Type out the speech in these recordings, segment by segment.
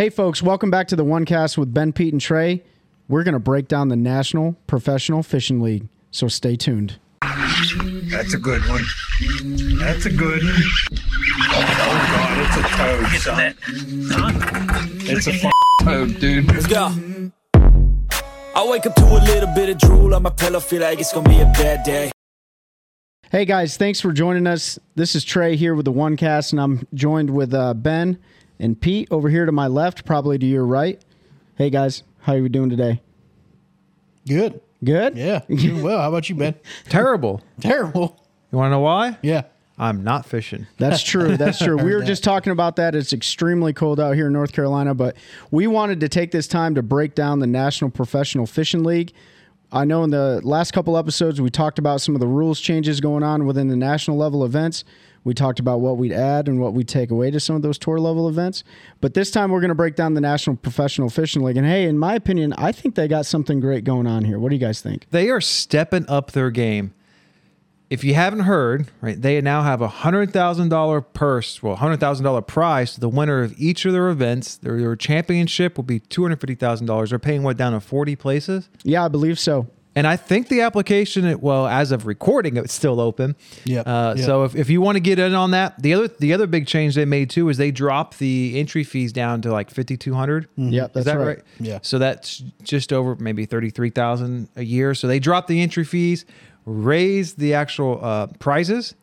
Hey, folks, welcome back to the One Cast with Ben, Pete, and Trey. We're going to break down the National Professional Fishing League, so stay tuned. That's a good one. That's a good one. Oh, God, it's a toad, son. It's a f- toad, dude. Let's go. I wake up to a little bit of drool on my pillow, feel like it's gonna be a bad day. Hey, guys, thanks for joining us. This is Trey here with the One Cast, and I'm joined with uh, Ben and Pete over here to my left, probably to your right. Hey, guys, how are we doing today? Good. Good? Yeah. Doing well. How about you, Ben? Terrible. Terrible. You want to know why? Yeah. I'm not fishing. That's true. That's true. We were just talking about that. It's extremely cold out here in North Carolina, but we wanted to take this time to break down the National Professional Fishing League. I know in the last couple episodes we talked about some of the rules changes going on within the national level events. We talked about what we'd add and what we'd take away to some of those tour level events. But this time we're going to break down the National Professional Fishing League. And hey, in my opinion, I think they got something great going on here. What do you guys think? They are stepping up their game. If you haven't heard, right, they now have a hundred thousand dollar purse, well, hundred thousand dollar prize to the winner of each of their events. Their, their championship will be two hundred fifty thousand dollars. They're paying what down to forty places, Yeah, I believe so. And I think the application, well, as of recording, it's still open. Yep, Uh, yep. So if, if you want to get in on that, the other the other big change they made too is they dropped the entry fees down to like fifty two hundred. Yep, that's Is that right. right? Yeah. So that's just over maybe thirty three thousand a year. So they dropped the entry fees, raised the actual uh, prizes,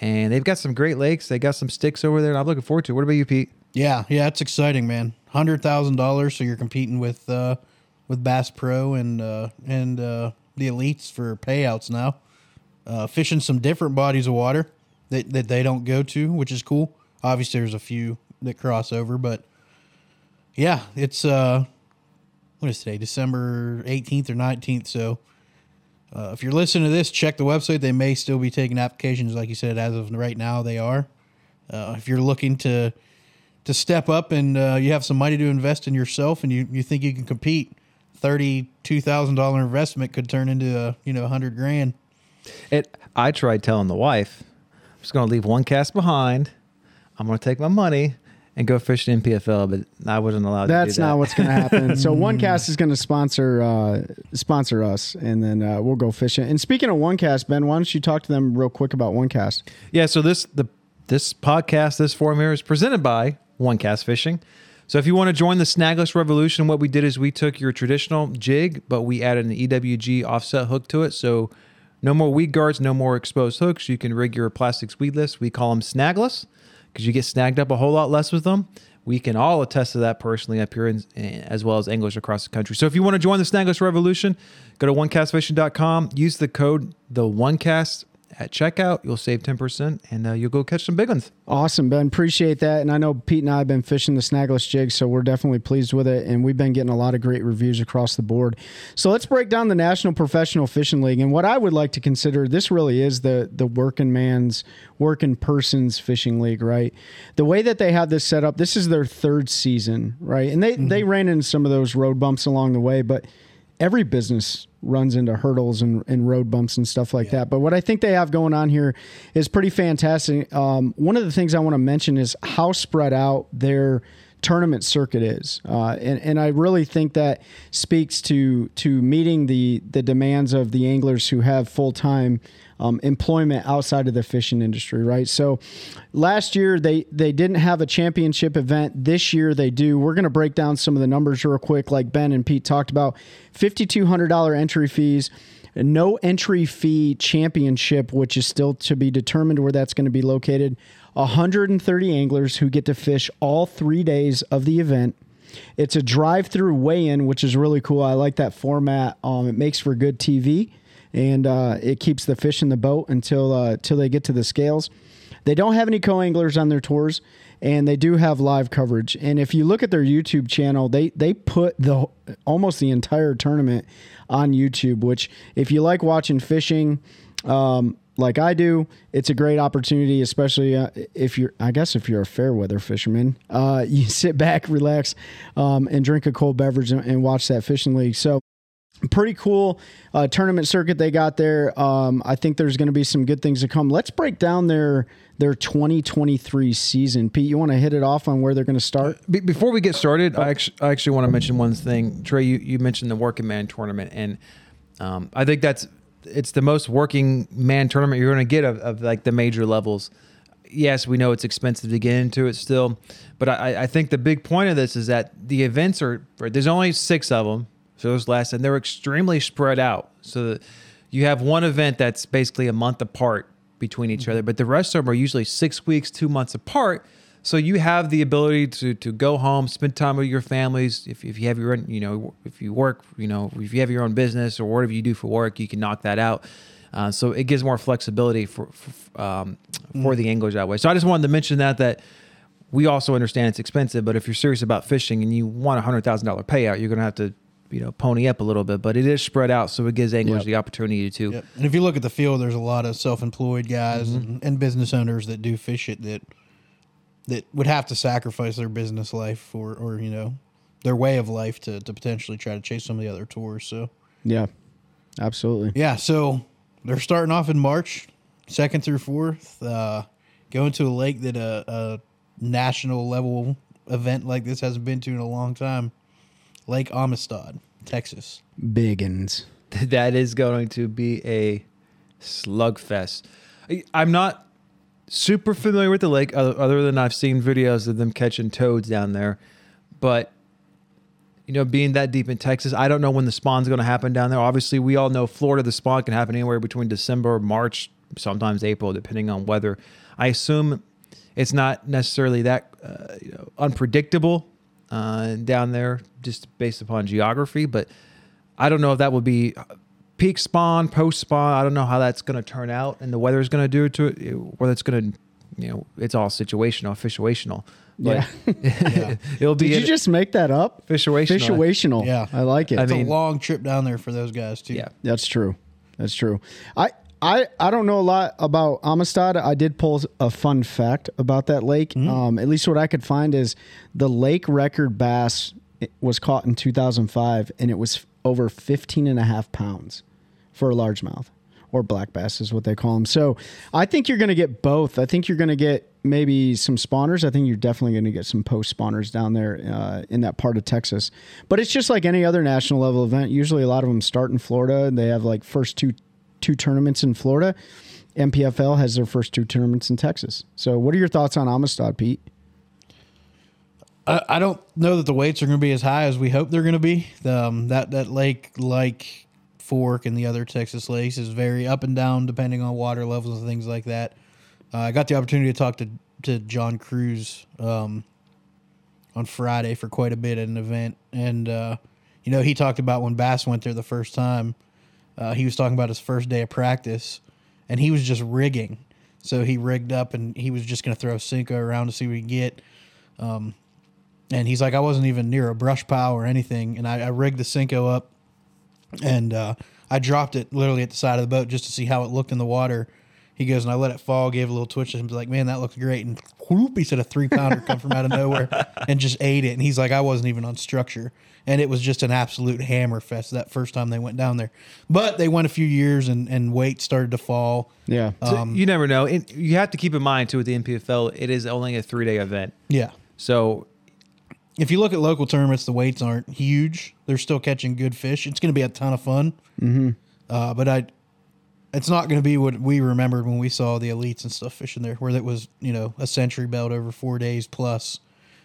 and they've got some great lakes. They got some sticks over there, and I'm looking forward to. it. What about you, Pete? Yeah. Yeah. It's exciting, man. Hundred thousand dollars. So you're competing with uh, with Bass Pro and uh, and uh, the elites for payouts now. Uh, fishing some different bodies of water that, that they don't go to, which is cool. Obviously, there's a few that cross over, but yeah, it's uh, what is today? December 18th or 19th. So uh, if you're listening to this, check the website. They may still be taking applications, like you said, as of right now, they are. Uh, if you're looking to to step up and uh, you have some money to invest in yourself and you, you think you can compete, thirty two thousand dollar investment could turn into a you know a hundred grand. It. I tried telling the wife, I'm just going to leave one cast behind. I'm going to take my money and go fish NPFL, but I wasn't allowed to That's that. not what's going to happen. so OneCast is going to sponsor uh, sponsor us, and then uh, we'll go fishing. And speaking of OneCast, Ben, why don't you talk to them real quick about OneCast? Yeah, so this the this podcast, this forum here is presented by One Cast Fishing. So if you want to join the snagless revolution, what we did is we took your traditional jig, but we added an EWG offset hook to it. So no more weed guards, no more exposed hooks. You can rig your plastics weedless. We call them snagless because you get snagged up a whole lot less with them. We can all attest to that personally up here, in, as well as anglers across the country. So if you want to join the snagless revolution, go to onecastfishing.com. Use the code the OneCast at checkout. You'll save ten percent, and uh, you'll go catch some big ones. Awesome, Ben. Appreciate that. And I know Pete and I have been fishing the snagless jig, so we're definitely pleased with it. And we've been getting a lot of great reviews across the board. So let's break down the National Professional Fishing League. And what I would like to consider this really is the the working man's, working person's fishing league, right? The way that they have this set up, this is their third season, right? And they they ran into some of those road bumps along the way, but every business runs into hurdles and, and road bumps and stuff like that. But what I think they have going on here is pretty fantastic. Um, one of the things I want to mention is how spread out their tournament circuit is, uh, and and I really think that speaks to to meeting the the demands of the anglers who have full time. Um, employment outside of the fishing industry, right? So, last year they they didn't have a championship event. This year they do. We're going to break down some of the numbers real quick, like Ben and Pete talked about. Fifty two hundred dollar entry fees, no entry fee championship, which is still to be determined where that's going to be located. 130 anglers who get to fish all three days of the event. It's a drive-through weigh-in, which is really cool. I like that format. Um, it makes for good TV, and uh, it keeps the fish in the boat until uh, till they get to the scales. They don't have any co-anglers on their tours, and they do have live coverage. And if you look at their YouTube channel, they they put the almost the entire tournament on YouTube. Which, if you like watching fishing, um, like I do, it's a great opportunity, especially uh, if you're, I guess, if you're a fair weather fisherman. Uh, you sit back, relax, um, and drink a cold beverage and, and watch that fishing league. So. Pretty cool uh, tournament circuit they got there. Um, I think there's going to be some good things to come. Let's break down their their 2023 season. Pete, you want to hit it off on where they're going to start? Be- before we get started, I actually, I actually want to mention one thing. Trey, you, you mentioned the working man tournament, and um, I think that's it's the most working man tournament you're going to get of, of like the major levels. Yes, we know it's expensive to get into it still, but I, I think the big point of this is that the events are there's only six of them, so those last, and they're extremely spread out. So that you have one event that's basically a month apart between each other, but the rest of them are usually six weeks, two months apart. So you have the ability to to go home, spend time with your families. If, if you have your own, you know, if you work, you know, if you have your own business or whatever you do for work, you can knock that out. Uh, so it gives more flexibility for for, um, for the anglers that way. So I just wanted to mention that that we also understand it's expensive, but if you're serious about fishing and you want a hundred thousand dollar payout, you're going to have to you know pony up a little bit. But it is spread out, so it gives anglers Yep. the opportunity to. Yep. And if you look at the field, there's a lot of self-employed guys and, and business owners that do fish it that that would have to sacrifice their business life or or you know their way of life to to potentially try to chase some of the other tours. So Yeah, absolutely. yeah, so they're starting off in March, second through fourth, uh, going to a lake that a, a national level event like this hasn't been to in a long time, Lake Amistad, Texas. Biggins. that is going to be a slugfest. I- I'm not super familiar with the lake, other, other than I've seen videos of them catching toads down there. But you know, being that deep in Texas, I don't know when the spawn's going to happen down there. Obviously, we all know Florida, the spawn can happen anywhere between December, March, sometimes April, depending on weather. I assume it's not necessarily that uh, you know, unpredictable uh, down there, just based upon geography. But I don't know if that would be peak spawn, post spawn. I don't know how that's going to turn out, and the weather is going to do to it. Whether it's going to, you know, it's all situational, situational. But it'll be Did you in- just make that up? Situational. Situational. Yeah. I like it. I It's mean- a long trip down there for those guys too. yeah. That's true. That's true. I I I don't know a lot about Amistad. I did pull a fun fact about that lake. Um, at least what I could find is the lake record bass was caught in 2005 and it was over 15 and a half pounds for a largemouth or black bass is what they call them. So I think you're going to get both. I think you're going to get maybe some spawners. I think you're definitely going to get some post spawners down there uh, in that part of Texas. But it's just like any other national level event. Usually a lot of them start in Florida and they have like first two two tournaments in Florida. NPFL has their first two tournaments in Texas. So what are your thoughts on Amistad, Pete? I, I don't know that the weights are going to be as high as we hope they're going to be. Um, that that lake like Fork and the other Texas lakes is very up and down depending on water levels and things like that. Uh, I got the opportunity to talk to to John Crews um, on Friday for quite a bit at an event, and uh, you know he talked about when Bass went there the first time. Uh, he was talking about his first day of practice, and he was just rigging. So he rigged up, and he was just going to throw Senko around to see what he could get. And he's like, I wasn't even near a brush pile or anything. And I, I rigged the Senko up and uh, I dropped it literally at the side of the boat just to see how it looked in the water. He goes, and I let it fall, gave a little twitch, and was like, man, that looks great. And whoop, he said a three pounder come from out of nowhere and just ate it. And he's like, I wasn't even on structure. And it was just an absolute hammer fest that first time they went down there. But they went a few years and, and weight started to fall. Yeah. So you never know. And you have to keep in mind too with the NPFL, it is only a three day event. Yeah. So if you look at local tournaments, the weights aren't huge. They're still catching good fish. It's going to be a ton of fun. Mm-hmm. Uh, but I, it's not going to be what we remembered when we saw the elites and stuff fishing there, where it was you know a century belt over four days plus.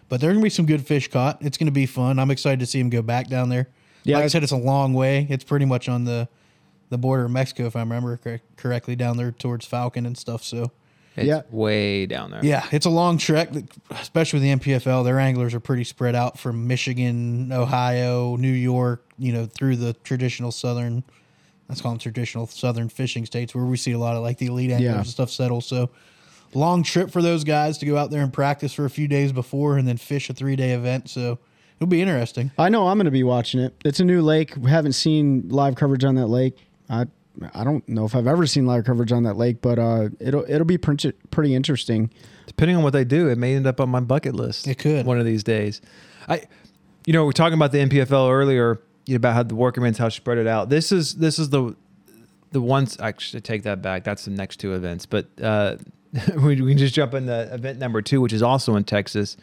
But there are going to be some good fish caught. It's going to be fun. I'm excited to see him go back down there. Yeah, like I I- said, it's a long way. It's pretty much on the the border of Mexico, if I remember cor- correctly, down there towards Falcon and stuff. So it's Yeah. way down there. yeah, it's a long trek, especially with the NPFL. Their anglers are pretty spread out from Michigan, Ohio, New York, you know, through the traditional southern, let's call them traditional southern fishing states where we see a lot of like the elite anglers Yeah. and stuff settle. So, long trip for those guys to go out there and practice for a few days before and then fish a three day event. So, it'll be interesting. I know I'm going to be watching it. It's a new lake. We haven't seen live coverage on that lake. I I don't know if I've ever seen live coverage on that lake, but uh, it'll it'll be pretty pretty interesting. Depending on what they do, it may end up on my bucket list. It could. one of these days. I, you know, we're talking about the NPFL earlier. About how the workman's how spread it out. This is this is the the ones actually take that back. That's the next two events, but uh, we, we can just jump in the event number two, which is also in Texas,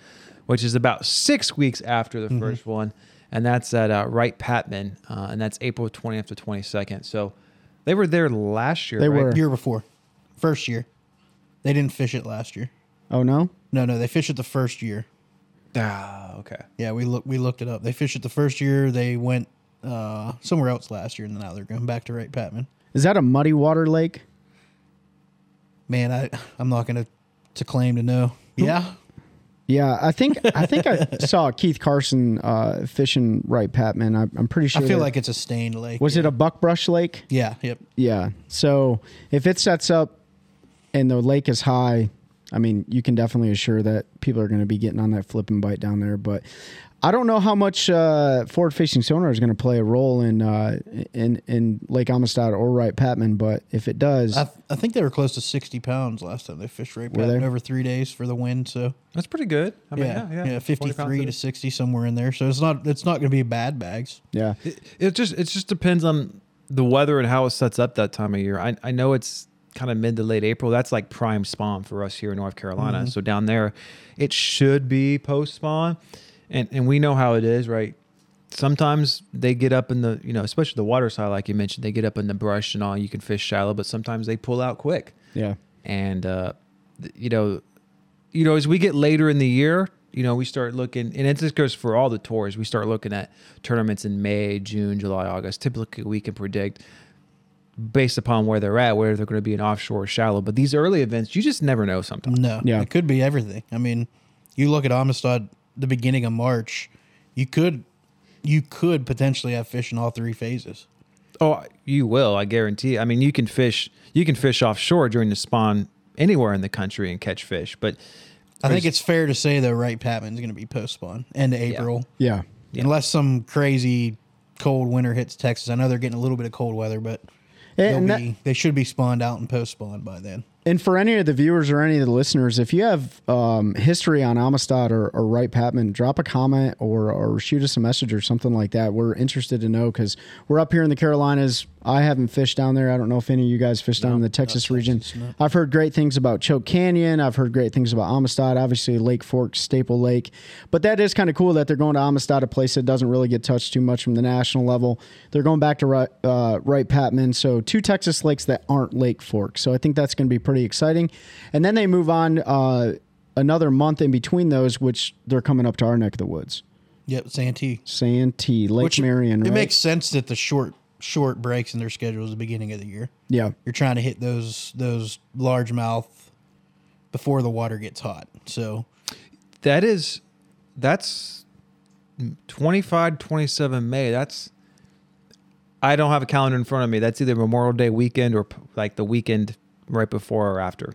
which is about six weeks after the first one, and that's at uh, Wright Patman, uh, and that's April twentieth to twenty second. So they were there last year. They right? were. Year before, first year, they didn't fish it last year. Oh no. No, no, they fished it the first year. Ah, okay. Yeah, we look we looked it up. They fished it the first year. They went uh, somewhere else last year, and now they're going back to Wright Patman. Is that a muddy water lake? Man, I I'm not gonna to claim to know. Yeah, Yeah, I think I think I saw Keith Carson uh, fishing Wright Patman. I, I'm pretty sure. I feel that- like it's a stained lake. was it a buckbrush lake? Yeah. Yep. Yeah. So if it sets up and the lake is high, I mean, you can definitely assure that people are going to be getting on that flip and bite down there. But I don't know how much uh, forward facing sonar is going to play a role in uh, in in Lake Amistad or Wright Patman. But if it does, I, I think they were close to 60 pounds last time they fished Wright Patman they? over three days for the wind. So That's pretty good. I mean, yeah, yeah, yeah, 20 53 to 60 somewhere in there. So it's not it's not going to be bad bags. yeah, It, it just it just depends on the weather and how it sets up that time of year. I I know it's kind of mid to late April. That's like prime spawn for us here in North Carolina. So down there, it should be post spawn, and and we know how it is, right? Sometimes they get up in the you know, especially the water side, like you mentioned, they get up in the brush and all. You can fish shallow, but sometimes they pull out quick yeah, and uh, you know, you know, as we get later in the year, you know, we start looking, and it just goes for all the tours. We start looking at tournaments in May, June, July, August. Typically, we can predict based upon where they're at, whether they're going to be an offshore or shallow. But these early events, you just never know. Sometimes. No, Yeah. it could be everything. I mean, you look at Amistad the beginning of March, you could you could potentially have fish in all three phases. Oh, you will. I guarantee. I mean, you can fish. You can fish offshore during the spawn anywhere in the country and catch fish. But I think it's fair to say though, Wright Patman's going to be post spawn end of April, yeah. unless some crazy cold winter hits Texas. I know they're getting a little bit of cold weather, but Eh, that- be, they should be spawned out and post spawn by then. And for any of the viewers or any of the listeners, if you have um, history on Amistad or, or Wright Patman, drop a comment or, or shoot us a message or something like that. We're interested to know because we're up here in the Carolinas. I haven't fished down there. I don't know if any of you guys fished down in the Texas region. I've heard great things about Choke Canyon. I've heard great things about Amistad. Obviously, Lake Fork, Staple Lake. But that is kind of cool that they're going to Amistad, a place that doesn't really get touched too much from the national level. They're going back to Wright, uh, Wright Patman. So two Texas lakes that aren't Lake Fork. So I think that's going to be pretty exciting. And then they move on uh, another month in between those, which they're coming up to our neck of the woods. Yep, Santee. Santee, Lake Which Marion. It right? makes sense that the short short breaks in their schedule is the beginning of the year. yeah. You're trying to hit those those largemouth before the water gets hot. So that is that's 25 27 may that's i don't have a calendar in front of me that's either memorial day weekend or like the weekend right before or after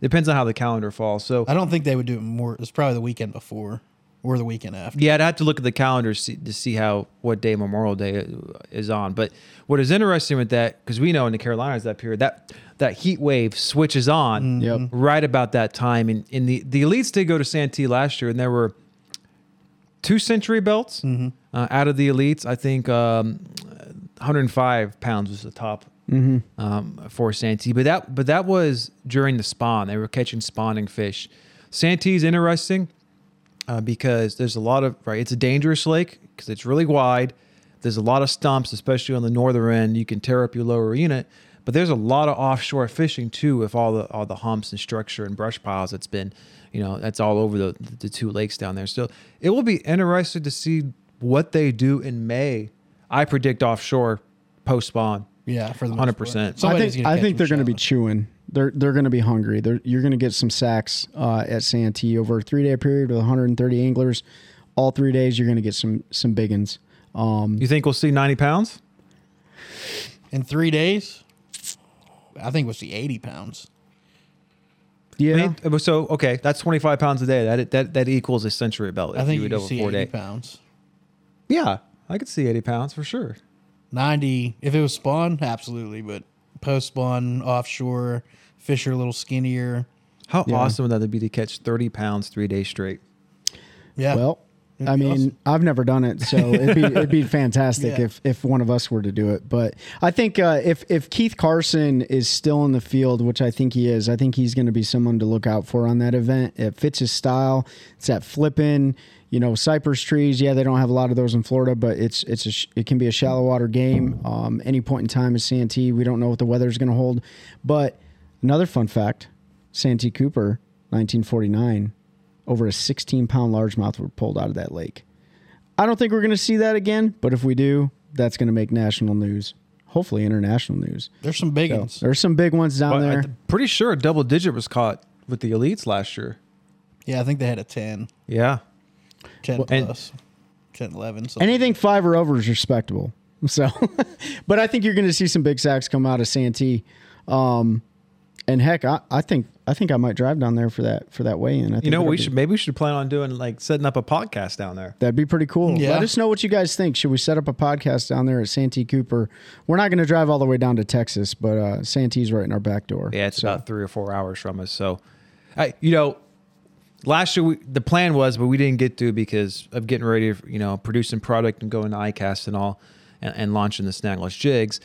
depends on how the calendar falls so I don't think they would do it more. It's probably the weekend before or the weekend after. yeah i'd have to look at the calendar to see, to see how what day memorial day is on but what is interesting with that because we know in the carolinas that period that that heat wave switches on Yep. right about that time and in the the elites did go to santee last year and there were two century belts uh, out of the elites. I think um, 105 pounds was the top um, for Santee, but that but that was during the spawn. They were catching spawning fish. Santee's interesting uh, because there's a lot of right. It's a dangerous lake because it's really wide. There's a lot of stumps, especially on the northern end. You can tear up your lower unit, but there's a lot of offshore fishing too, with all the all the humps and structure and brush piles that's been, you know, that's all over the the two lakes down there. So it will be interesting to see what they do in May. I predict offshore post spawn. Yeah, for the 100%. part. I think I think they're going to be chewing. They're they're going to be hungry. They're, you're going to get some sacks uh, at Santee over a three day period with 130 anglers. All three days, you're going to get some some big uns. Um, You think we'll see 90 pounds? in three days. I think we'll see eighty pounds. yeah, I mean, uh, so okay, that's 25 pounds a day. That that that equals a century belt. I if think you you would see four eighty days. pounds. Yeah, I could see 80 pounds for sure. Ninety if it was spawn, absolutely, but post spawn offshore, fish are a little skinnier. How Yeah. awesome would that be to catch 30 pounds three days straight? Yeah. Well, It'd I mean, awesome. I've never done it, so it'd be it'd be fantastic Yeah. if if one of us were to do it. But I think uh, if if Keith Carson is still in the field, which I think he is, I think he's going to be someone to look out for on that event. It fits his style. It's that flipping, you know, cypress trees. Yeah, they don't have a lot of those in Florida, but it's it's a sh- it can be a shallow water game. Um, any point in time is Santee. We don't know what the weather is going to hold. But another fun fact: Santee Cooper, 1949 over a 16 pound largemouth were pulled out of that lake. I don't think we're going to see that again, but if we do, that's going to make national news, hopefully international news. There's some big So, ones. there's some big ones down But there. I'm pretty sure a double digit was caught with the elites last year. Yeah, I think they had a 10, Yeah. 10 and- plus, 10, 11. something. Anything five or over is respectable. So, but I think you're going to see some big sacks come out of Santee. Um, and heck, I, I think I think I might drive down there for that for that weigh in. I think You know, we be- should maybe we should plan on doing like setting up a podcast down there. That'd be pretty cool. Yeah. Let us know what you guys think. Should we set up a podcast down there at Santee Cooper? We're not going to drive all the way down to Texas, but uh, Santee's right in our back door. Yeah, it's So- about three or four hours from us. So, I, you know, last year we, the plan was, but we didn't get to because of getting ready, to, you know, producing product and going to ICAST and all, and, and launching the Snagless jigs.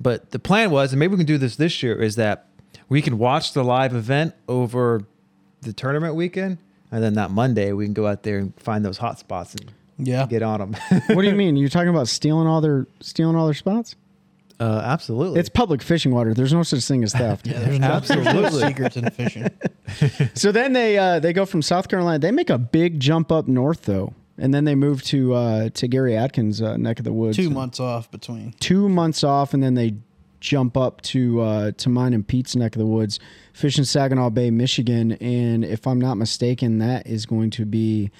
But the plan was, and maybe we can do this this year, is that we can watch the live event over the tournament weekend, and then that Monday we can go out there and find those hot spots and Yeah. get on them. what do you mean? You're talking about stealing all their stealing all their spots? Uh, absolutely. It's public fishing water. There's no such thing as theft. Yeah, there's no, no Absolutely. secrets in fishing. So then they uh, they go from South Carolina. They make a big jump up north though, and then they move to uh, to Gary Atkins' uh, neck of the woods. Two months off between. two months off, and then they jump up to uh, to mine and Pete's neck of the woods, fishing Saginaw Bay, Michigan. And if I'm not mistaken, that is going to be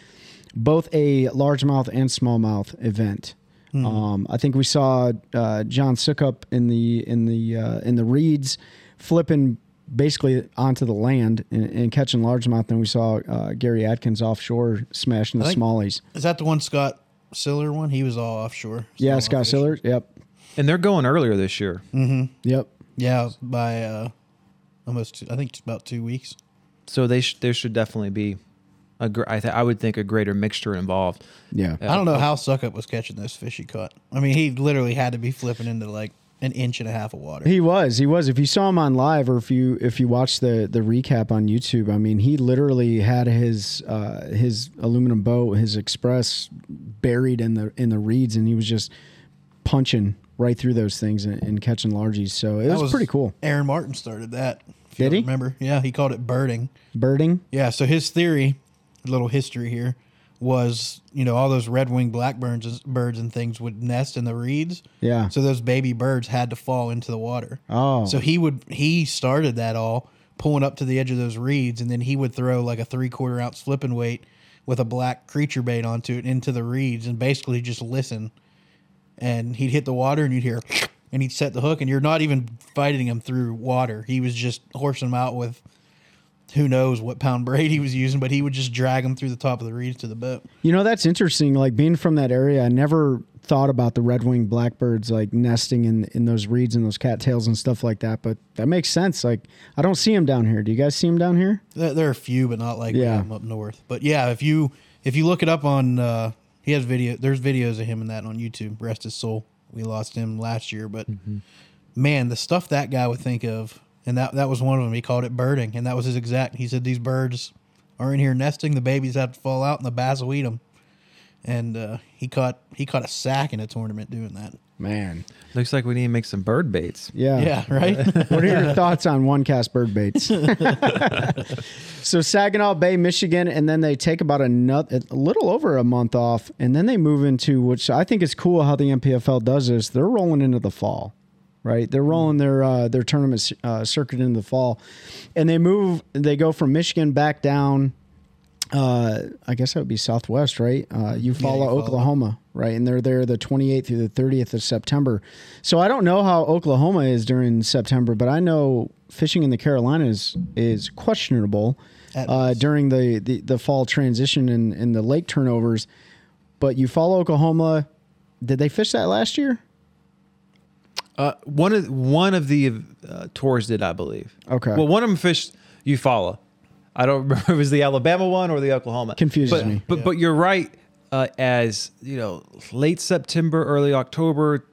both a largemouth and smallmouth event. Um, I think we saw uh, John Sukup in the in the uh, in the reeds flipping basically onto the land and, and catching largemouth. Then we saw uh, Gary Atkins offshore smashing the think- smallies. Is that the one Scott Siller one? He was all offshore. Yeah, Still Scott offshore. Siller. Yep, and they're going earlier this year. yep. Yeah, by uh, almost, two, I think it's about two weeks. So they sh- there should definitely be a gr- I, th- I would think a greater mixture involved. Yeah. I don't know how Sukup was catching those fish he caught. I mean, he literally had to be flipping into like an inch and a half of water. He was. He was. If you saw him on live, or if you if you watched the the recap on YouTube, I mean, he literally had his uh, his aluminum boat, his Express, buried in the in the reeds, and he was just punching right through those things and, and catching largies. So it That was, pretty cool. Aaron Martens started that. If Did you he? Remember? Yeah, he called it birding. Birding. Yeah, so his theory, a little history here, was you know all those red winged blackbirds birds and things would nest in the reeds. Yeah. So those baby birds had to fall into the water. Oh. So he would he started that all pulling up to the edge of those reeds, and then he would throw like a three quarter ounce flipping weight with a black creature bait onto it into the reeds, and basically just listen. And he'd hit the water, and you'd hear, and he'd set the hook, and you're not even fighting him through water. He was just horsing him out with who knows what pound braid he was using, but he would just drag them through the top of the reeds to the boat. You know, that's interesting. Like being from that area, I never thought about the red winged blackbirds like nesting in in those reeds and those cattails and stuff like that. But that makes sense. Like I don't see them down here. Do you guys see them down here? There, there are a few, but not like Yeah. up north. But yeah, if you if you look it up on, uh, he has video. There's videos of him and that on YouTube. Rest his soul. We lost him last year, but man, the stuff that guy would think of, and that that was one of them. He called it birding, and that was his exact. He said these birds are in here nesting. The babies have to fall out, and the bass will eat them. And uh, he caught he caught a sack in a tournament doing that. Man. Looks like we need to make some bird baits. Yeah. Yeah, right. What are your thoughts on one cast bird baits? so Saginaw Bay, Michigan, and then they take about another, a little over a month off, and then they move into which I think is cool how the NPFL does this. They're rolling into the fall, right? They're rolling their uh, their tournament uh, circuit into the fall, and they move. They go from Michigan back down. Uh, I guess that would be Southwest, right? Uh, Eufaula follow. Oklahoma, right? And they're there the 28th through the 30th of September. So I don't know how Oklahoma is during September, but I know fishing in the Carolinas is questionable uh, during the, the, the fall transition and, and the lake turnovers. But Eufaula Oklahoma. Did they fish that last year? Uh, one of one of the uh, tours did, I believe. Okay. Well, one of them fished Eufaula. I don't remember if it was the Alabama one or the Oklahoma. Confuses but, me. But but you're right. uh, as you know, late September, early October.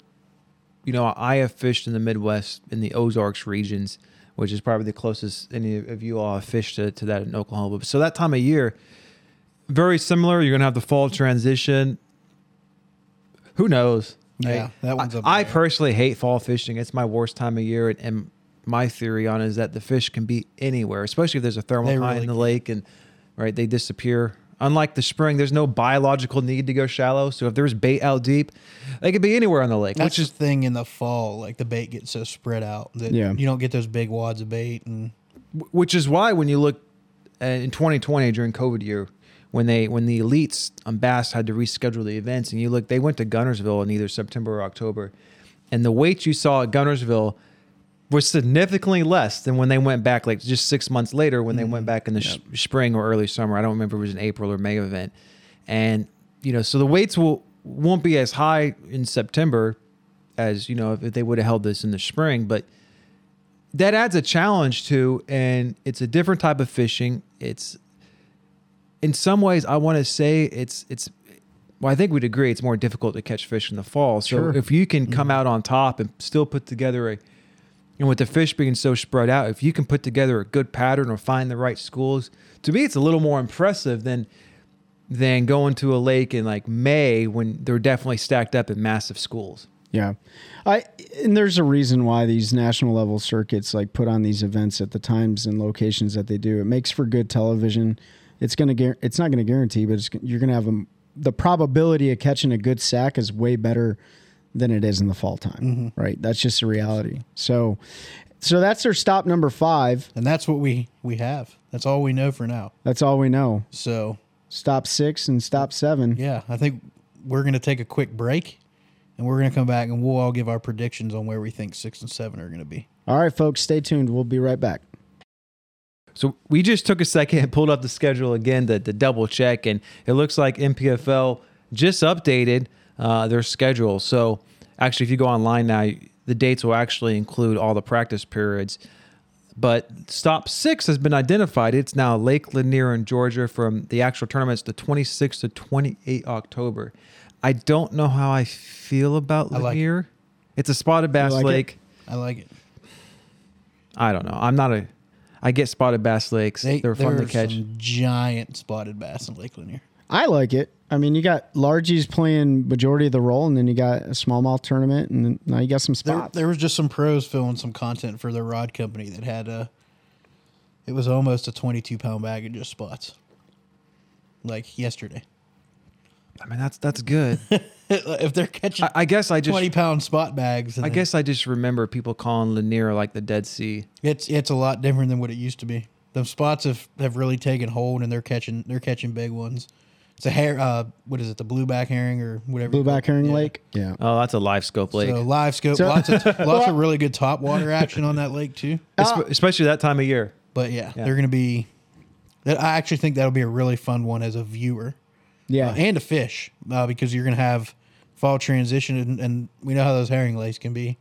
You know, I have fished in the Midwest in the Ozarks regions, which is probably the closest any of you all have fished to, to that in Oklahoma. So that time of year, very similar. You're gonna have the fall transition. Who knows? Yeah, that one's I, up I personally hate fall fishing. It's my worst time of year, and, and my theory on it is that the fish can be anywhere, especially if there's a thermal They high really in the can. lake, and right they disappear. Unlike the spring, there's no biological need to go shallow. So if there's bait out deep, they could be anywhere on the lake, That's which is the thing in the fall. Like the bait gets so spread out that Yeah. you don't get those big wads of bait. And which is why when you look uh, in 2020 during COVID year, when they when the elites um, on Bass had to reschedule the events, and you look, they went to Guntersville in either September or October, and the weights you saw at Guntersville was significantly less than when they went back, like just six months later when they went mm-hmm. back in the sh- spring or early summer. I don't remember if it was an April or May event, and you know, so the weights will won't be as high in September as you know if they would have held this in the spring, but that adds a challenge to and it's a different type of fishing. It's in some ways i want to say it's it's well i think we'd agree it's more difficult to catch fish in the fall so Sure. if you can mm-hmm. come out on top and still put together a and with the fish being so spread out if you can put together a good pattern or find the right schools to me it's a little more impressive than than going to a lake in like may when they're definitely stacked up in massive schools Yeah. I and there's a reason why these national level circuits like put on these events at the times and locations that they do. It makes for good television. It's going to it's not going to guarantee, but it's, you're going to have a, the probability of catching a good sack is way better than it is in the fall time, mm-hmm. right? That's just a reality. So so that's their stop number 5. and that's what we we have. That's all we know for now. That's all we know. So Stop 6 and stop 7. yeah, I think we're gonna take a quick break, and we're gonna come back and we'll all give our predictions on where we think six and seven are gonna be. All right, folks, stay tuned. We'll be right back. So we just took a second and pulled up the schedule again to, to double check, and it looks like NPFL just updated uh, their schedule. So actually, if you go online now, the dates will actually include all the practice periods. But stop six has been identified. It's now Lake Lanier in Georgia from the actual tournaments the 26th to 28 October. I don't know how I feel about I like it. Lanier. it's a spotted bass I like it? lake. I like it. I don't know. I'm not a. I get spotted bass lakes. They, They're fun to catch. Some giant spotted bass in Lake Lanier. I like it. I mean, you got largies playing majority of the role, and then you got a smallmouth tournament, and now you got some There, spots. there was just some pros filming some content for their rod company that had a. It was almost a 22 pound bag of just spots. Like yesterday. I mean, that's that's good. if they're catching I, I guess I just 20 pound spot bags, I guess I just remember people calling Lanier like the Dead Sea. it's it's a lot different than what it used to be. The spots have, have really taken hold and they're catching they're catching big ones. It's a hair uh what is it, the blueback herring or whatever. Blueback herring Yeah. lake. Yeah. Oh, that's a live scope lake, So live scope, So- lots of lots of really good top water action on that lake too. Espe- especially that time of year. But yeah, Yeah. they're gonna be. I actually think that'll be a really fun one as a viewer, Yeah. uh, and a fish uh, because you're gonna have fall transition and, and we know how those herring lakes can be.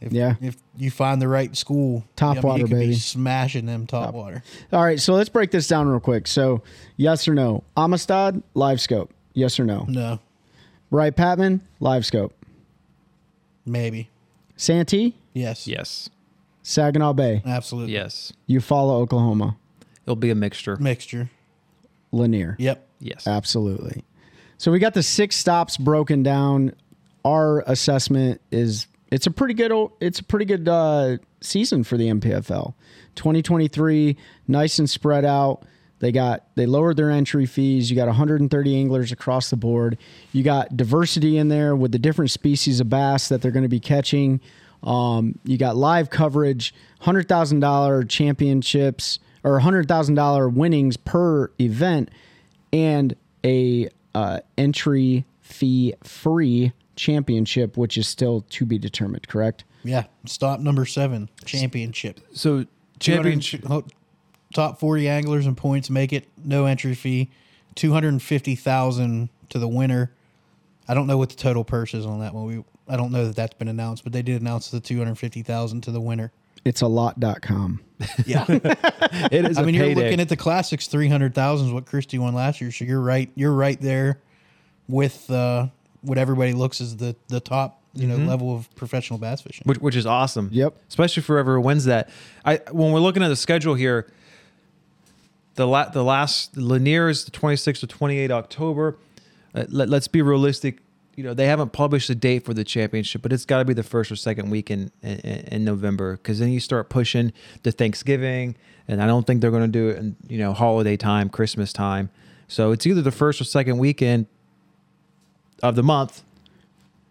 If, Yeah. if you find the right school, Top I mean, water, you could baby. be smashing them top, water. All right. So let's break this down real quick. So, yes or no? Amistad, live scope. Yes or no? No, Wright, Patman, live scope. maybe Santee, yes, Yes, Saginaw Bay, absolutely, yes, Eufaula Oklahoma, it'll be a mixture. mixture. Lanier. Yep, Yes, Absolutely. So we got the six stops broken down. Our assessment is it's a pretty good it's a pretty good uh, season for the NPFL. 2023, nice and spread out. They got they lowered their entry fees. You got 130 anglers across the board. You got diversity in there with the different species of bass that they're going to be catching. Um, you got live coverage, hundred thousand dollar championships or hundred thousand dollar winnings per event, and a uh, entry fee free championship, which is still to be determined. Correct? yeah. Stop number seven, championship. so championship. top 40 anglers and points make it no entry fee 250000 to the winner i don't know what the total purse is on that one we i don't know that that's been announced but they did announce the 250000 to the winner It's a lot.com. Yeah. It is. I a mean, you're looking at the classics. Three hundred thousand is what Christie won last year. So you're right. You're right there with uh, what everybody looks as the the top you know level of professional bass fishing. which, which is awesome. Yep. Especially for whoever wins that. I when we're looking at the schedule here, the la- the last Lanier is the 26th to 28 October. Uh, let, let's be realistic. You know they haven't published a date for the championship, but it's got to be the first or second week in in, in November because then you start pushing to Thanksgiving, and I don't think they're going to do it in you know holiday time, Christmas time. So it's either the first or second weekend of the month.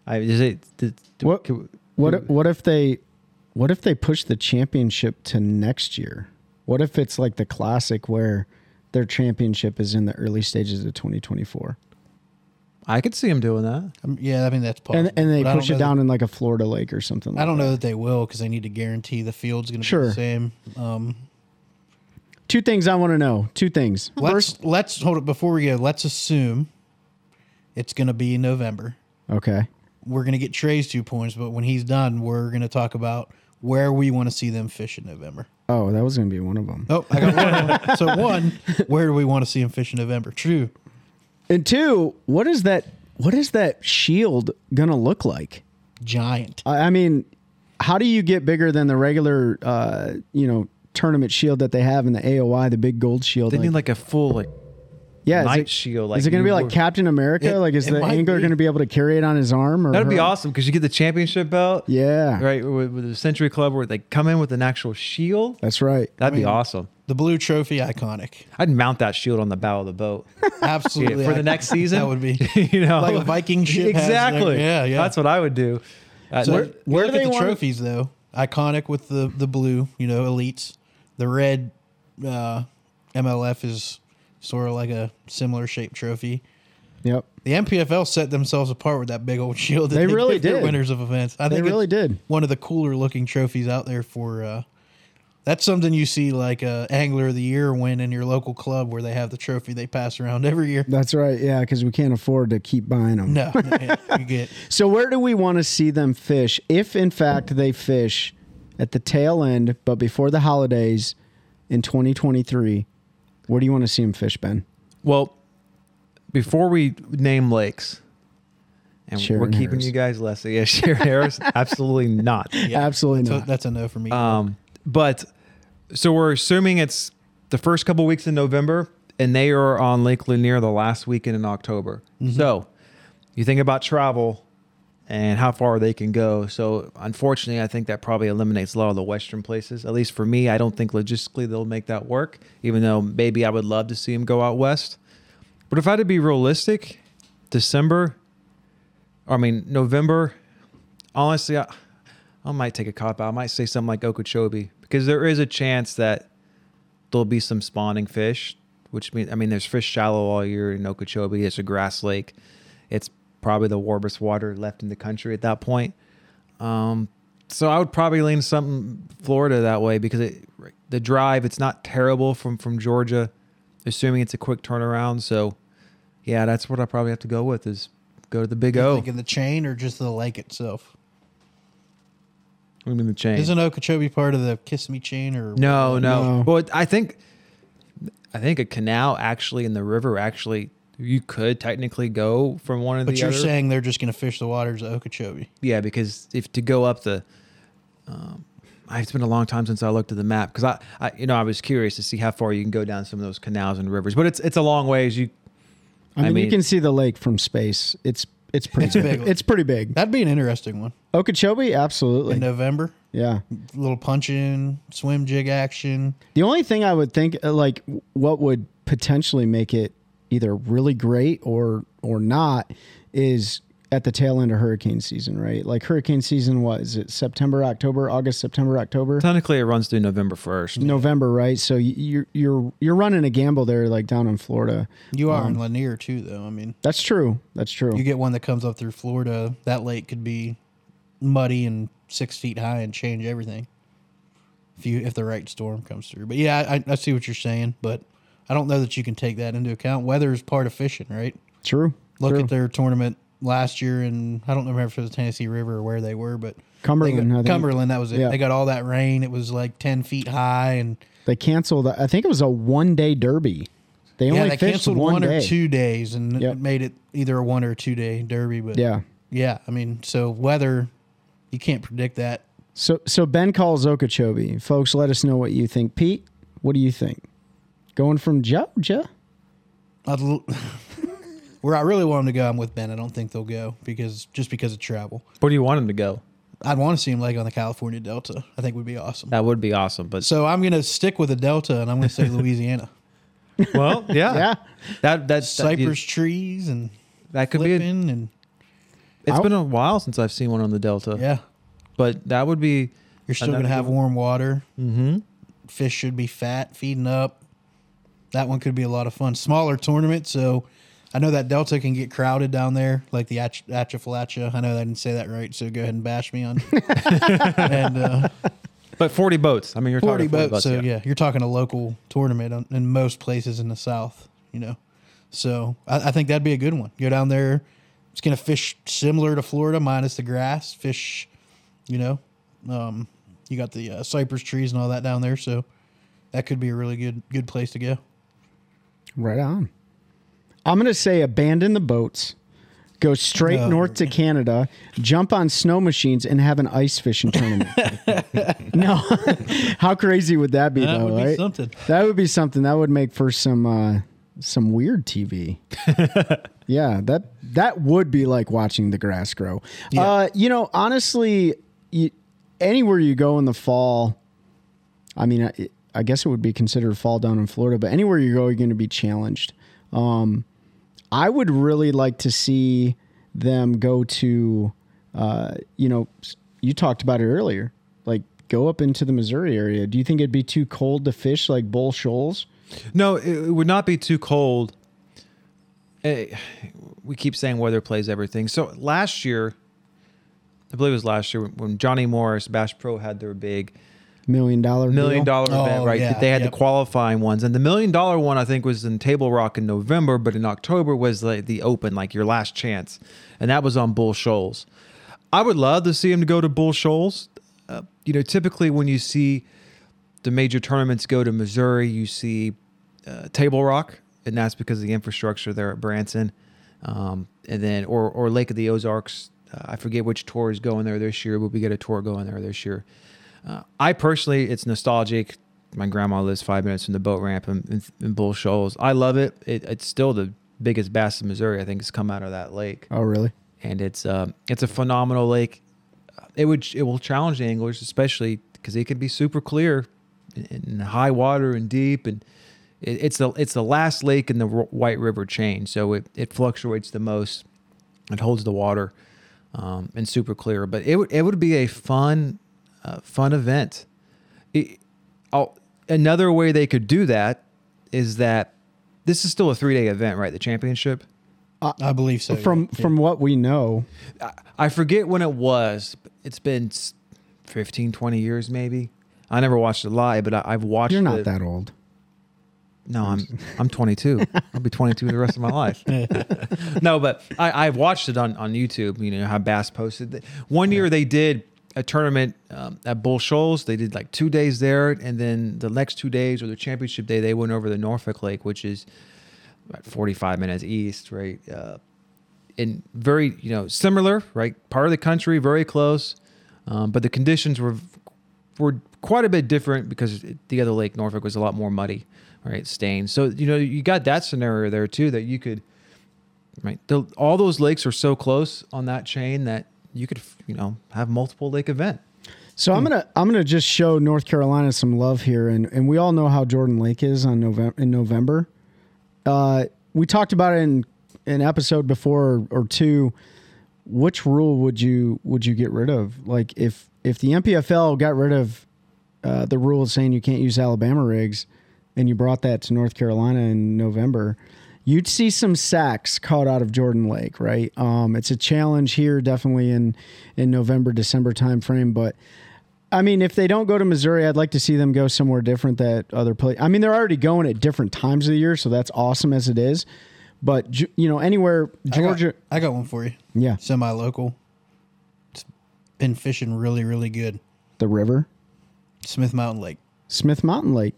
I is it? did- What- can What if- what if they what if they push the championship to next year? What if it's like the classic where their championship is in the early stages of 2024 I could see him doing that. Um, yeah, I mean that's possible. and and they But push it know down in like a Florida lake or something like I don't that. know that they will because they need to guarantee the field's going to Sure. be the same. Um, Two things I want to know. Two things. let's First, let's hold it before we go. Let's assume it's going to be November. okay. We're going to get Trey's two points, but when he's done, we're going to talk about where we want to see them fish in November. Oh, that was going to be one of them. Oh, I got one. so one, where do we want to see them fish in November? True. And two, what is that what is that shield going to look like? Giant. I I mean, how do you get bigger than the regular, uh, you know, tournament shield that they have in the AOI, the big gold shield? They like- need like a full like yeah, is night it, shield. Like is it going to be you like were- Captain America? It- like, is the angler going to be able to carry it on his arm? Or That'd be awesome because you get the championship belt. Yeah, Right with, with the Century Club where they come in with an actual shield. that's right. That'd be mean- awesome. The blue trophy, iconic. I'd mount that shield on the bow of the boat Absolutely. for the next season. That would be. you know, Like a Viking ship Exactly. yeah, yeah. That's what I would do. Uh, So there- where, where look do at they the wanna- trophies though. Iconic with the the blue, you know, elites. The red uh, MLF is sort of like a similar shaped trophy. Yep. The NPFL set themselves apart with that big old shield. That They they, really did. Winners of events. I They think really did. One of the cooler looking trophies out there for. Uh, that's something you see like a angler of the year win in your local club where they have the trophy they pass around every year. That's right. Yeah, because we can't afford to keep buying them. No, no, you get So where do we want to see them fish? If in fact they fish at the tail end, but before the holidays in 2023, where do you want to see them fish, Ben? well, before we name lakes, and we're keeping Harris. you guys less. Yeah, Shearon Harris, absolutely not. Absolutely so not. that's a no for me. Um, but so we're assuming it's the first couple weeks in November, and they are on Lake Lanier the last weekend in October. So you think about travel and how far they can go. So unfortunately, I think that probably eliminates a lot of the western places. At least for me, I don't think logistically they'll make that work. Even though maybe I would love to see them go out west. But if I had to be realistic, December, I mean November, honestly, I, I might take a cop out. I might say something like Okeechobee because there is a chance that there'll be some spawning fish, which means I mean there's fish shallow all year in Okeechobee. It's a grass lake. It's probably the warmest water left in the country at that point. Um, so I would probably lean something Florida that way because it, the drive it's not terrible from from Georgia, assuming it's a quick turnaround. So yeah, that's what I probably have to go with is go to the Big O. Thinking the chain or just the lake itself? I mean the chain. Isn't Okeechobee part of the Kissimmee chain or No, no. No. Well, I think I think a canal actually in the river actually you could technically go from one of the. But you're other. saying they're just going to fish the waters of Okeechobee. yeah, because if to go up the um, it's been a long time since I looked at the map because I, I you know I was curious to see how far you can go down some of those canals and rivers, but it's it's a long ways. You I mean, I mean- you can see the lake from space. It's it's pretty It's big. big. It's pretty big. That'd be an interesting one. Okeechobee, absolutely. In November, Yeah. little punch in, swim jig action. The only thing I would think, uh, like, what would potentially make it either really great or or not, is at the tail end of hurricane season, right? Like hurricane season, what is it? September, October, August, September, October, technically it runs through November first. November, right? So you're you're you're running a gamble there, like down in Florida. You are um, in Lanier too, though. I mean, That's true. That's true. you get one that comes up through Florida. That lake could be muddy and six feet high and change everything if you if the right storm comes through. But yeah, I, I see what you're saying, but I don't know that you can take that into account. Weather is part of fishing, right? true. Look true. at their tournament last year, and I don't remember if it was Tennessee River or where they were, but Cumberland, got-. Cumberland, that was it. Yeah. They got all that rain. It was like ten feet high, and They canceled. I think it was a one day derby. They only yeah, they fished canceled one, one, or two days, and Yep. it made it either a one or two day derby. But Yeah. yeah, I mean, so weather, you can't predict that. So so Ben calls Okeechobee. Folks, let us know what you think. Pete, what do you think? Going from Georgia? I'd l- Where I really want them to go, I'm with Ben. I don't think they'll go because just because of travel. Where do you want him to go? I'd want to see him like on the California Delta. I think would be awesome. That would be awesome. But So I'm gonna stick with the Delta, and I'm gonna say Louisiana. well, yeah, Yeah. That that Cypress trees and That could be. A, flipping and it's I'll- been a while since I've seen one on the Delta. yeah, but that would be. you're still gonna have warm water. Mm-hmm. Fish should be fat, feeding up. That one could be a lot of fun. Smaller tournament, so I know that Delta can get crowded down there, like the Ach- Atchafalachia. I know I didn't say that right, so go ahead and bash me on. and uh, But forty boats. I mean, you're 40 talking boats. so yeah. you're talking a local tournament in most places in the South, you know. So I, I think that'd be a good one. Go down there. It's going to fish similar to Florida, minus the grass. Fish, you know. Um, you got the uh, cypress trees and all that down there, so that could be a really good good place to go. Right on. I'm going to say abandon the boats, go straight No. north to Canada, jump on snow machines, and have an ice fishing tournament. no. How crazy would that be, That though, would be right? something. That would be something. That would make for some uh, some weird TV. yeah, that that would be like watching the grass grow. Uh, you know, honestly, you, anywhere you go in the fall, I mean, I, I guess it would be considered fall down in Florida, but anywhere you go, you're going to be challenged. Um, I would really like to see them go to, uh, you know, you talked about it earlier, like go up into the Missouri area. Do you think it'd be too cold to fish like Bull Shoals? No, it, would not be too cold. Eh, we keep saying weather plays everything. So last year, I believe it was last year when Johnny Morris Bass Pro had their big Million dollar million deal? dollar event, Oh, right? yeah, they had yep. the qualifying ones, and the million dollar one I think was in Table Rock in November, but in October was like the Open, like your last chance, and that was on Bull Shoals. I would love to see him to go to Bull Shoals. Uh, you know, typically when you see the major tournaments go to Missouri, you see uh, Table Rock, and that's because of the infrastructure there at Branson, um, and then or or Lake of the Ozarks. Uh, I forget which tour is going there this year, but we get a tour going there this year. Uh, I personally, it's nostalgic. My grandma lives five minutes from the boat ramp in, in, in Bull Shoals. I love it. it. It's still the biggest bass in Missouri. I think has come out of that lake, Oh, really? and it's um, it's a phenomenal lake. It would it will challenge the anglers, especially because it can be super clear, in, high water and deep, and it, it's the it's the last lake in the White River chain, so it it fluctuates the most. It holds the water, um, and super clear. But it would it would be a fun uh, fun event. It, another way they could do that is that this is still a three day event, right? The championship. I believe so. From yeah. from what we know, I- I forget when it was. It's been s- 15, 20 years maybe. I never watched it live, but I, I've watched you're not it. that old. No, I'm I'm 22. I'll be 22 the rest of my life. no, but I, I've watched it on, on YouTube. You know how Bass posted. it. One year they did a tournament um, at Bull Shoals. They did like two days there, and then the next two days or the championship day they went over the Norfork Lake, which is about 45 minutes east, right? Uh, and very you know similar, right? Part of the country, very close, um, but the conditions were were quite a bit different because the other lake Norfork was a lot more muddy, right? Stained. So you know you got that scenario there too that you could, right? The, all those lakes are so close on that chain that you could you know have multiple lake event. So I'm gonna I'm gonna just show North Carolina some love here, and and we all know how Jordan Lake is on November in November. Uh, we talked about it in an episode before or, or two. Which rule would you would you get rid of? Like if if the NPFL got rid of uh, the rule saying you can't use Alabama rigs, and you brought that to North Carolina in November, you'd see some sacks caught out of Jordan Lake, right? Um, it's a challenge here, definitely in in November December timeframe, but. I mean, if they don't go to Missouri, I'd like to see them go somewhere different that other place. I mean, they're already going at different times of the year, so that's awesome as it is. But you know, anywhere Georgia, I got, I got one for you. yeah, Semi local. It's been fishing really, really good. the river, Smith Mountain Lake. Smith Mountain Lake.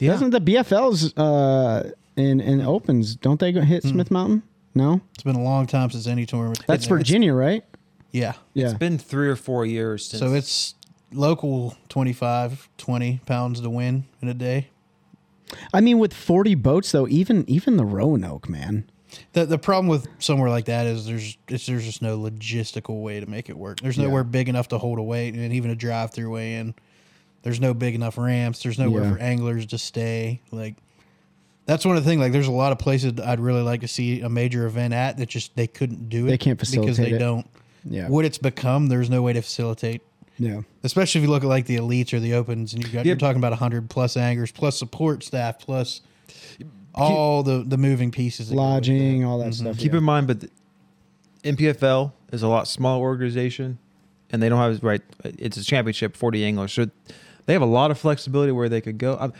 Yeah. Doesn't the BFLs uh, in in opens? Don't they go hit hmm. Smith Mountain? No, It's been a long time since any tournament. that's been. Virginia, right? Yeah. Yeah. It's been three or four years since. So it's local 25, 20 pounds to win in a day. I mean, with forty boats though, even even the Roanoke, man. The the problem with somewhere like that is there's it's, there's just no logistical way to make it work. There's nowhere big enough to hold a weight and even a drive through way in. There's no big enough ramps. There's nowhere Yeah. for anglers to stay. Like that's one of the things. Like there's a lot of places I'd really like to see a major event at that just they couldn't do it. They can't facilitate because they it. don't. Yeah. What it's become, there's no way to facilitate. Yeah. Especially if you look at like the elites or the opens, and you got you're talking about hundred plus anglers, plus support staff, plus all the the moving pieces, that go with Lodging, that. all that mm-hmm. stuff. Keep yeah. in mind, but the NPFL is a lot smaller organization, and they don't have right. It's a championship, forty anglers, so they have a lot of flexibility where they could go.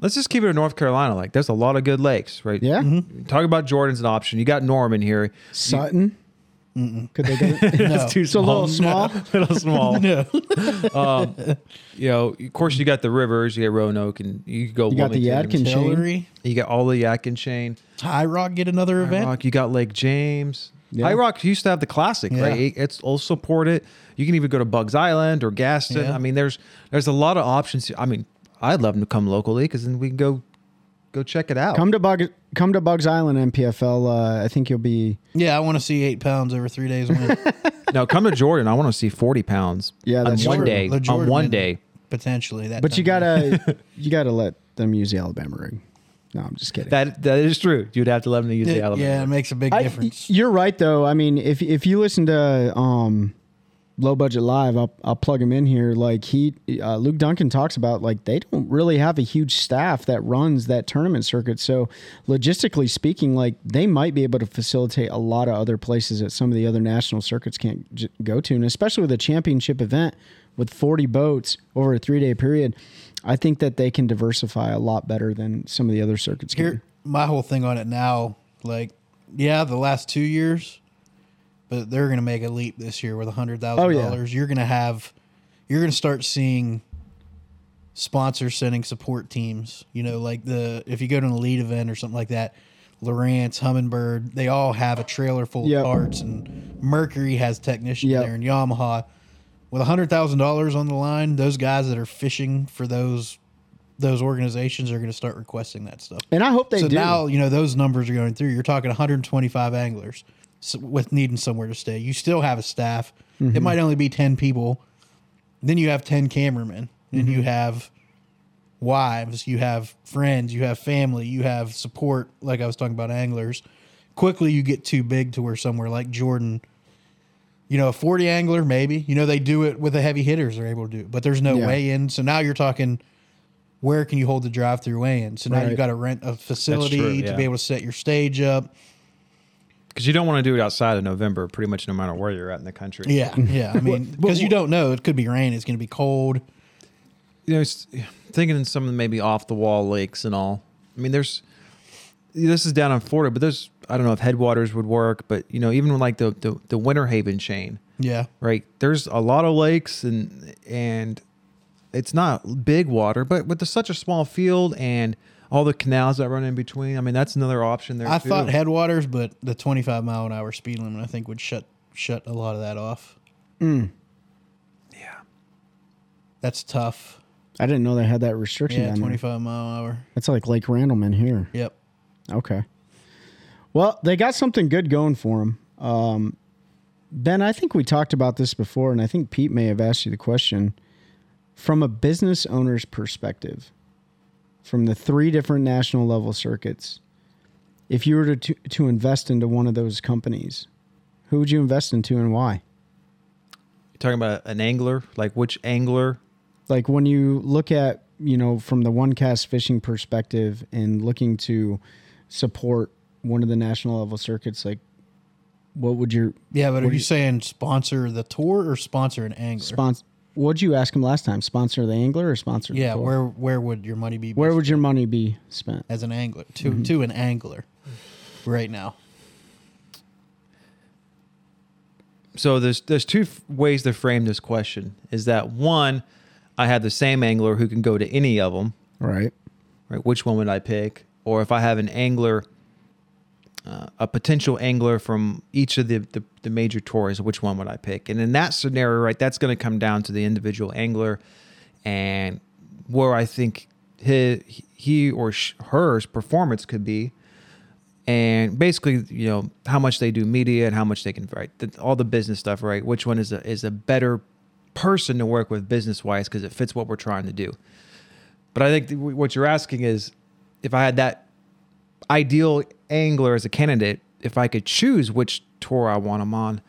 I let's just keep it in North Carolina. Like, there's a lot of good lakes, right? Yeah. Mm-hmm. Talk about Jordan's an option. You got Norman here. Sutton. Could they go? No. too It's a little small. little small. No. Um, you know, of course, you got the rivers. You got Roanoke, and you could go. You got the Yadkin chain. You got all the Yadkin chain. High Rock get another High event. Rock, you got Lake James. Yeah. High Rock used to have the classic, Yeah. right? It- It's also supported. You can even go to Bugs Island or Gaston. Yeah. I mean, there's there's a lot of options. I mean, I'd love them to come locally because then we can go go check it out. Come to Bug. Come to Bugs Island NPFL. Uh, I think you'll be. Yeah, I want to see eight pounds over three days no, come to Jordan. I want to see 40 pounds. Yeah, on one day. The On one day. potentially. That, But you gotta you gotta let them use the Alabama rig. No, I'm just kidding. That that is true. You'd have to let them use the Alabama. yeah, it makes a big I- difference. you're right though. I mean, if if you listen to um, low budget live, I'll I'll plug him in here. Like he, uh, Luke Dunkin talks about like they don't really have a huge staff that runs that tournament circuit. So logistically speaking, like they might be able to facilitate a lot of other places that some of the other national circuits can't j- go to, and especially with a championship event with 40 boats over a three day period. I think that they can diversify a lot better than some of the other circuits can. Here, my whole thing on it now, like, yeah, the last two years, but they're going to make a leap this year with a hundred thousand Oh, yeah. dollars. You're going to have, you're going to start seeing sponsors sending support teams. You know, like the if you go to an elite event or something like that, Lowrance, Humminbird, they all have a trailer full Yep. of parts, and Mercury has technicians Yep. there, and Yamaha. With a hundred thousand dollars on the line, those guys that are fishing for those those organizations are going to start requesting that stuff. And I hope they so do. now you know those numbers are going through. You're talking 125 anglers with needing somewhere to stay. You still have a staff. Mm-hmm. It might only be 10 people. Then you have 10 cameramen. Then Mm-hmm. you have wives. You have friends. You have family. You have support. Like I was talking about anglers. Quickly, you get too big to where somewhere like Jordan. You know, a 40 angler, maybe. You know, they do it with the heavy hitters, they're able to do it, but there's no Yeah. weigh in. So now you're talking where can you hold the drive through weigh in? So now Right. you've got to rent a facility true, to be able to set your stage up. Because you don't want to do it outside of November, pretty much no matter where you're at in the country. Yeah, yeah. I mean, because you don't know, it could be rain, it's going to be cold. you know, it's- thinking in some of the maybe off the wall lakes and all. I mean, there's this is down in Florida, but there's I don't know if headwaters would work, but you know, even like the the, the Winter Haven chain, Yeah, right? There's a lot of lakes and and it's not big water, but with the, such a small field and all the canals that run in between, I mean, that's another option there. I too. thought headwaters, but the 25 mile an hour speed limit, I think, would shut shut a lot of that off. yeah, That's tough. I didn't know they had that restriction Yeah, down there. 25 mile an hour. That's like Lake Randleman here. Yep. Okay. Well, they got something good going for them. Um, ben, I think we talked about this before, and I think Pete may have asked you the question. From a business owner's perspective, from the three different national level circuits, if you were to, to, to invest into one of those companies, who would you invest into and why? you're talking about an angler, like which angler? like when you look at you know from the one cast fishing perspective and looking to support one of the national level circuits like what would your Yeah, but What are you you- saying sponsor the tour or sponsor an angler? sponsor what'd you ask him last time sponsor the angler or sponsor the yeah, tour? where where would your money be? where would your money be spent as an angler to Mm-hmm. to an angler? right now? So there's there's two f- ways to frame this question. Is that one, I have the same angler who can go to any of them, Right. right? Which one would I pick? Or if I have an angler, uh, a potential angler from each of the, the the major tours, which one would I pick? And in that scenario, right, that's going to come down to the individual angler and where I think his, he or sh- hers performance could be. And basically you know how much they do media and how much they can write the, all the business stuff right? Which one is a is a better person to work with business wise because it fits what we're trying to do. But i think th- what you're asking is if i had that ideal angler as a candidate if i could choose which tour i want them on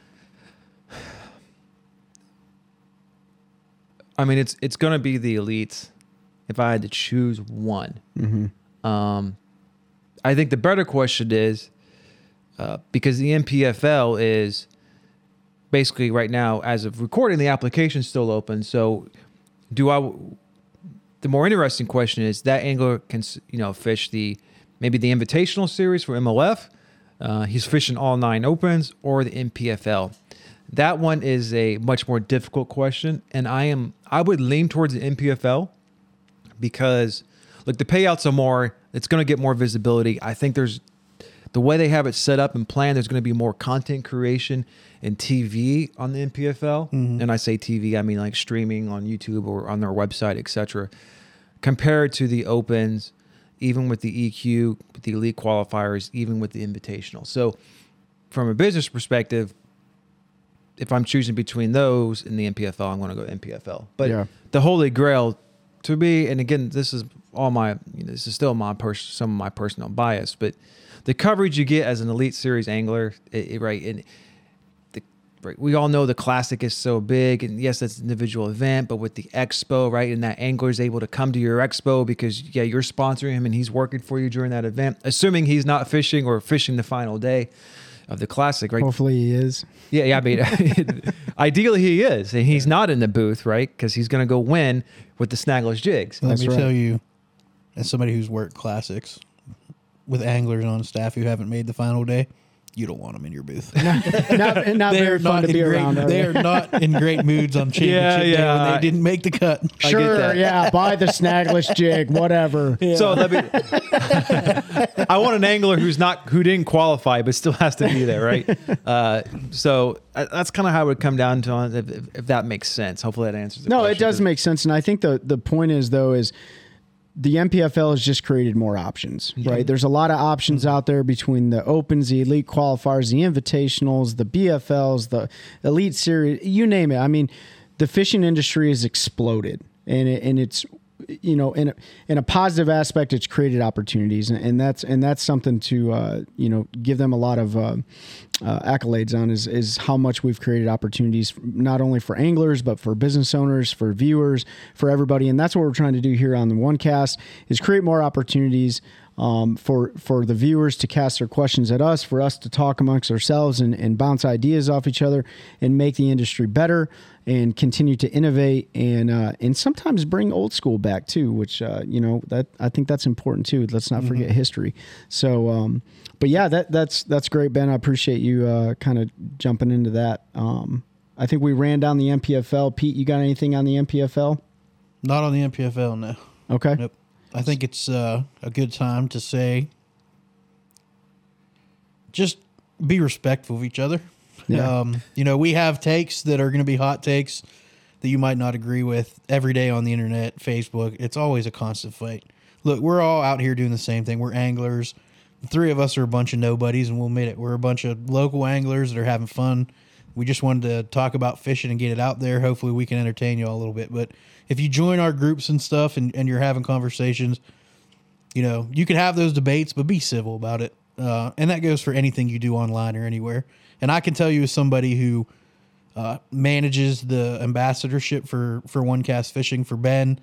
i mean it's it's going to be the elites if i had to choose one um I think the better question is uh, because the NPFL is basically right now, as of recording, the application's still open. So, do I? The more interesting question is that angler can you know fish the maybe the Invitational Series for MLF. Uh, he's fishing all nine opens or the NPFL. That one is a much more difficult question, and I am I would lean towards the NPFL because look the payouts are more it's going to get more visibility i think there's the way they have it set up and planned there's going to be more content creation and tv on the npfl and i say tv i mean like streaming on youtube or on their website etc compared to the opens even with the eq with the elite qualifiers even with the invitational so from a business perspective if i'm choosing between those and the npfl i'm going to go npfl but Yeah. the holy grail to me and again this is all my you know, this is still my pers- some of my personal bias but the coverage you get as an elite series angler it, it- right and the, we all know the classic is so big and yes that's an individual event but with the expo right and that angler is able to come to your expo because yeah you're sponsoring him and he's working for you during that event assuming he's not fishing or fishing the final day of the classic right Hopefully he is. yeah, yeah. I mean, ideally he is, and he's not in the booth, right? Because he's going to go win with the snagless jigs. Let That's me right. tell you, as somebody who's worked classics with anglers on staff who haven't made the final day, you don't want them in your booth. Not, not they very are fun not to in be great. around. are They they? are not in great moods on championship day yeah, when I- they didn't make the cut. get Sure, that. yeah. Buy the snagless jig, whatever. So let me. I want an angler who's not who didn't qualify but still has to be there, right? Uh, so uh, that's kind of how it would come down to if, if, if that makes sense. Hopefully that answers. The No, question. it does make sense, and I think the the point is though is the NPFL has just created more options, right? There's a lot of options out there between the opens, the elite qualifiers, the invitationals, the BFLs, the elite series, you name it. I mean, the fishing industry has exploded, and it, and it's you know in a, in a positive aspect it's created opportunities and, and that's and that's something to uh, you know give them a lot of uh, uh, accolades on is is how much we've created opportunities not only for anglers but for business owners for viewers for everybody and that's what we're trying to do here on the one cast is create more opportunities um, for for the viewers to cast their questions at us for us to talk amongst ourselves and, and bounce ideas off each other and make the industry better and continue to innovate and uh, and sometimes bring old school back too, which uh, you know that I think that's important too. Let's not forget history. So, um, but yeah, that that's that's great, Ben. I appreciate you uh, kind of jumping into that. Um, I think we ran down the NPFL. Pete, you got anything on the NPFL? Not on the NPFL, no. Okay. Nope. I think it's uh, a good time to say just be respectful of each other. Yeah. Um, you know, we have takes that are going to be hot takes that you might not agree with every day on the internet, Facebook. It's always a constant fight. Look, we're all out here doing the same thing. We're anglers. Three of us are a bunch of nobodies, and we'll admit it. We're a bunch of local anglers that are having fun. We just wanted to talk about fishing and get it out there. Hopefully, we can entertain you all a little bit. But if you join our groups and stuff and, and you're having conversations, you know, you can have those debates, but be civil about it. Uh, and that goes for anything you do online or anywhere. And I can tell you, as somebody who uh, manages the ambassadorship for for One Cast Fishing for Ben,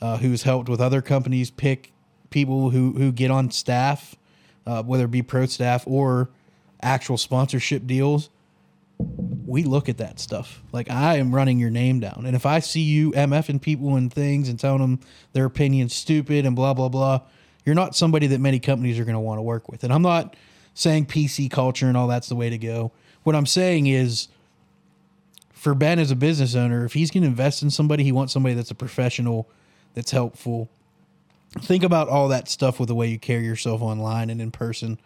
uh, who's helped with other companies pick people who who get on staff, uh, whether it be pro staff or actual sponsorship deals. We look at that stuff. Like I am running your name down, and if I see you mfing people and things and telling them their opinion's stupid and blah blah blah, you're not somebody that many companies are going to want to work with. And I'm not saying PC culture and all that's the way to go. What I'm saying is, for Ben as a business owner, if he's going to invest in somebody, he wants somebody that's a professional, that's helpful. Think about all that stuff with the way you carry yourself online and in person.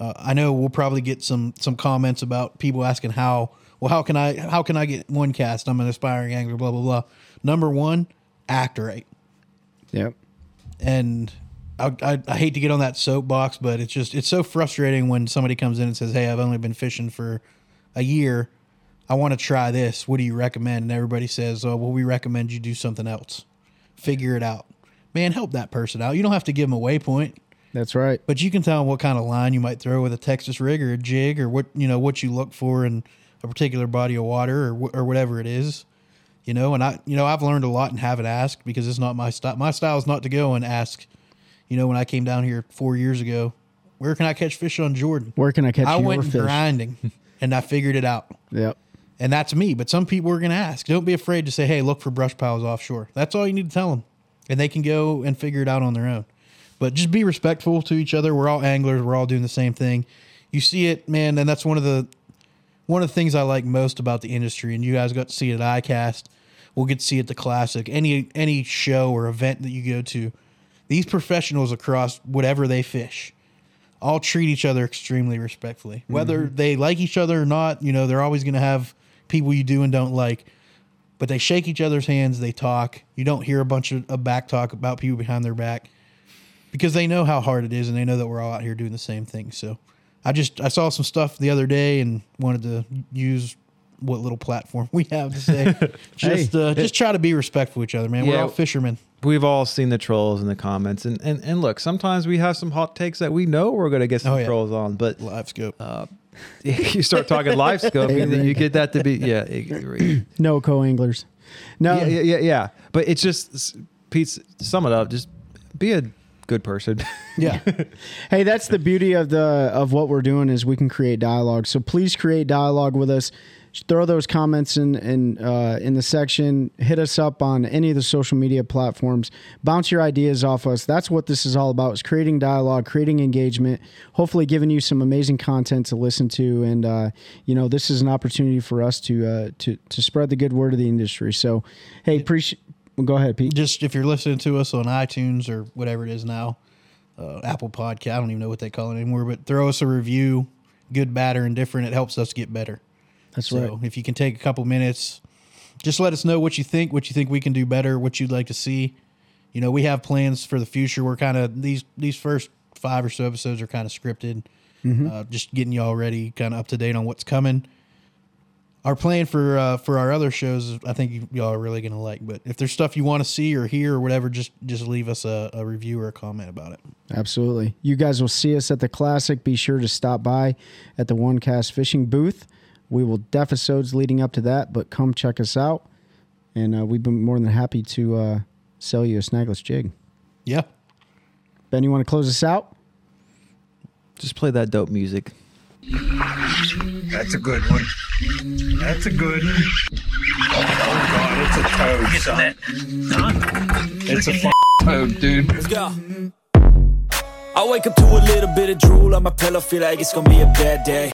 Uh, I know we'll probably get some some comments about people asking how well how can I how can I get one cast? I'm an aspiring angler. Blah blah blah. Number one, act right. Yep. And I, I, I hate to get on that soapbox, but it's just it's so frustrating when somebody comes in and says, "Hey, I've only been fishing for a year. I want to try this. What do you recommend?" And everybody says, "Oh, well, we recommend you do something else. Figure it out." Man, help that person out. You don't have to give them a waypoint, That's right. but you can tell them what kind of line you might throw with a Texas rig or a jig or what you know what you look for in a particular body of water or or whatever it is. You know, and I you know I've learned a lot and haven't asked because it's not my style. My style is not to go and ask. You know, when I came down here four years ago, where can I catch fish on Jordan? Where can I catch I went fish? grinding, and I figured it out. Yep. And that's me. But some people are going to ask. Don't be afraid to say, hey, look for brush piles offshore. That's all you need to tell them. And they can go and figure it out on their own. But just be respectful to each other. We're all anglers. We're all doing the same thing. You see it, man. And that's one of the one of the things I like most about the industry. And you guys got to see it at ICAST. We'll get to see it at the Classic. Any any show or event that you go to, these professionals across whatever they fish all treat each other extremely respectfully. Whether mm-hmm. they like each other or not, you know, they're always going to have people you do and don't like. But they shake each other's hands, they talk. You don't hear a bunch of, of back talk about people behind their back because they know how hard it is and they know that we're all out here doing the same thing. So I just I saw some stuff the other day and wanted to use what little platform we have to say. just uh, just try to be respectful of each other, man. We're all fishermen. We've all seen the trolls in the comments, and and, and look, sometimes we have some hot takes that we know we're going to get some Oh, yeah. trolls on, but Live scope. you start talking live scope, you, you get that to be yeah, No co-anglers. No. yeah, yeah, yeah, yeah. But it's just Pete. Sum it up. Just be a good person. yeah. Hey, that's the beauty of the of what we're doing is we can create dialogue. So please create dialogue with us. Throw those comments in in uh, in the section. Hit us up on any of the social media platforms. Bounce your ideas off us. That's what this is all about: is creating dialogue, creating engagement. Hopefully, giving you some amazing content to listen to. And uh, you know, this is an opportunity for us to uh, to to spread the good word of the industry. So, hey, appreciate. Well, go ahead, Pete. just if you're listening to us on iTunes or whatever it is now, uh, Apple Podcast, I don't even know what they call it anymore, but throw us a review, good, bad, or indifferent. It helps us get better. That's so right. if you can take a couple minutes, just let us know what you think, what you think we can do better, what you'd like to see. You know, we have plans for the future. We're kind of these these first five or so episodes are kind of scripted, uh, just getting y'all ready, kind of up to date on what's coming. Our plan for uh, for our other shows, I think y'all are really gonna like. But if there's stuff you want to see or hear or whatever, just just leave us a, a review or a comment about it. Absolutely. You guys will see us at the Classic. Be sure to stop by at the One Cast Fishing booth. We will def episodes leading up to that, but come check us out. And uh, we've been more than happy to uh, sell you a snagless jig. Yeah, Ben, you want to close us out? Just play that dope music. That's a good one. That's a good one. Oh god, it's a toad, son. It's a f- toad, dude. Let's go. I wake up to a little bit of drool on my pillow, feel like it's gonna be a bad day.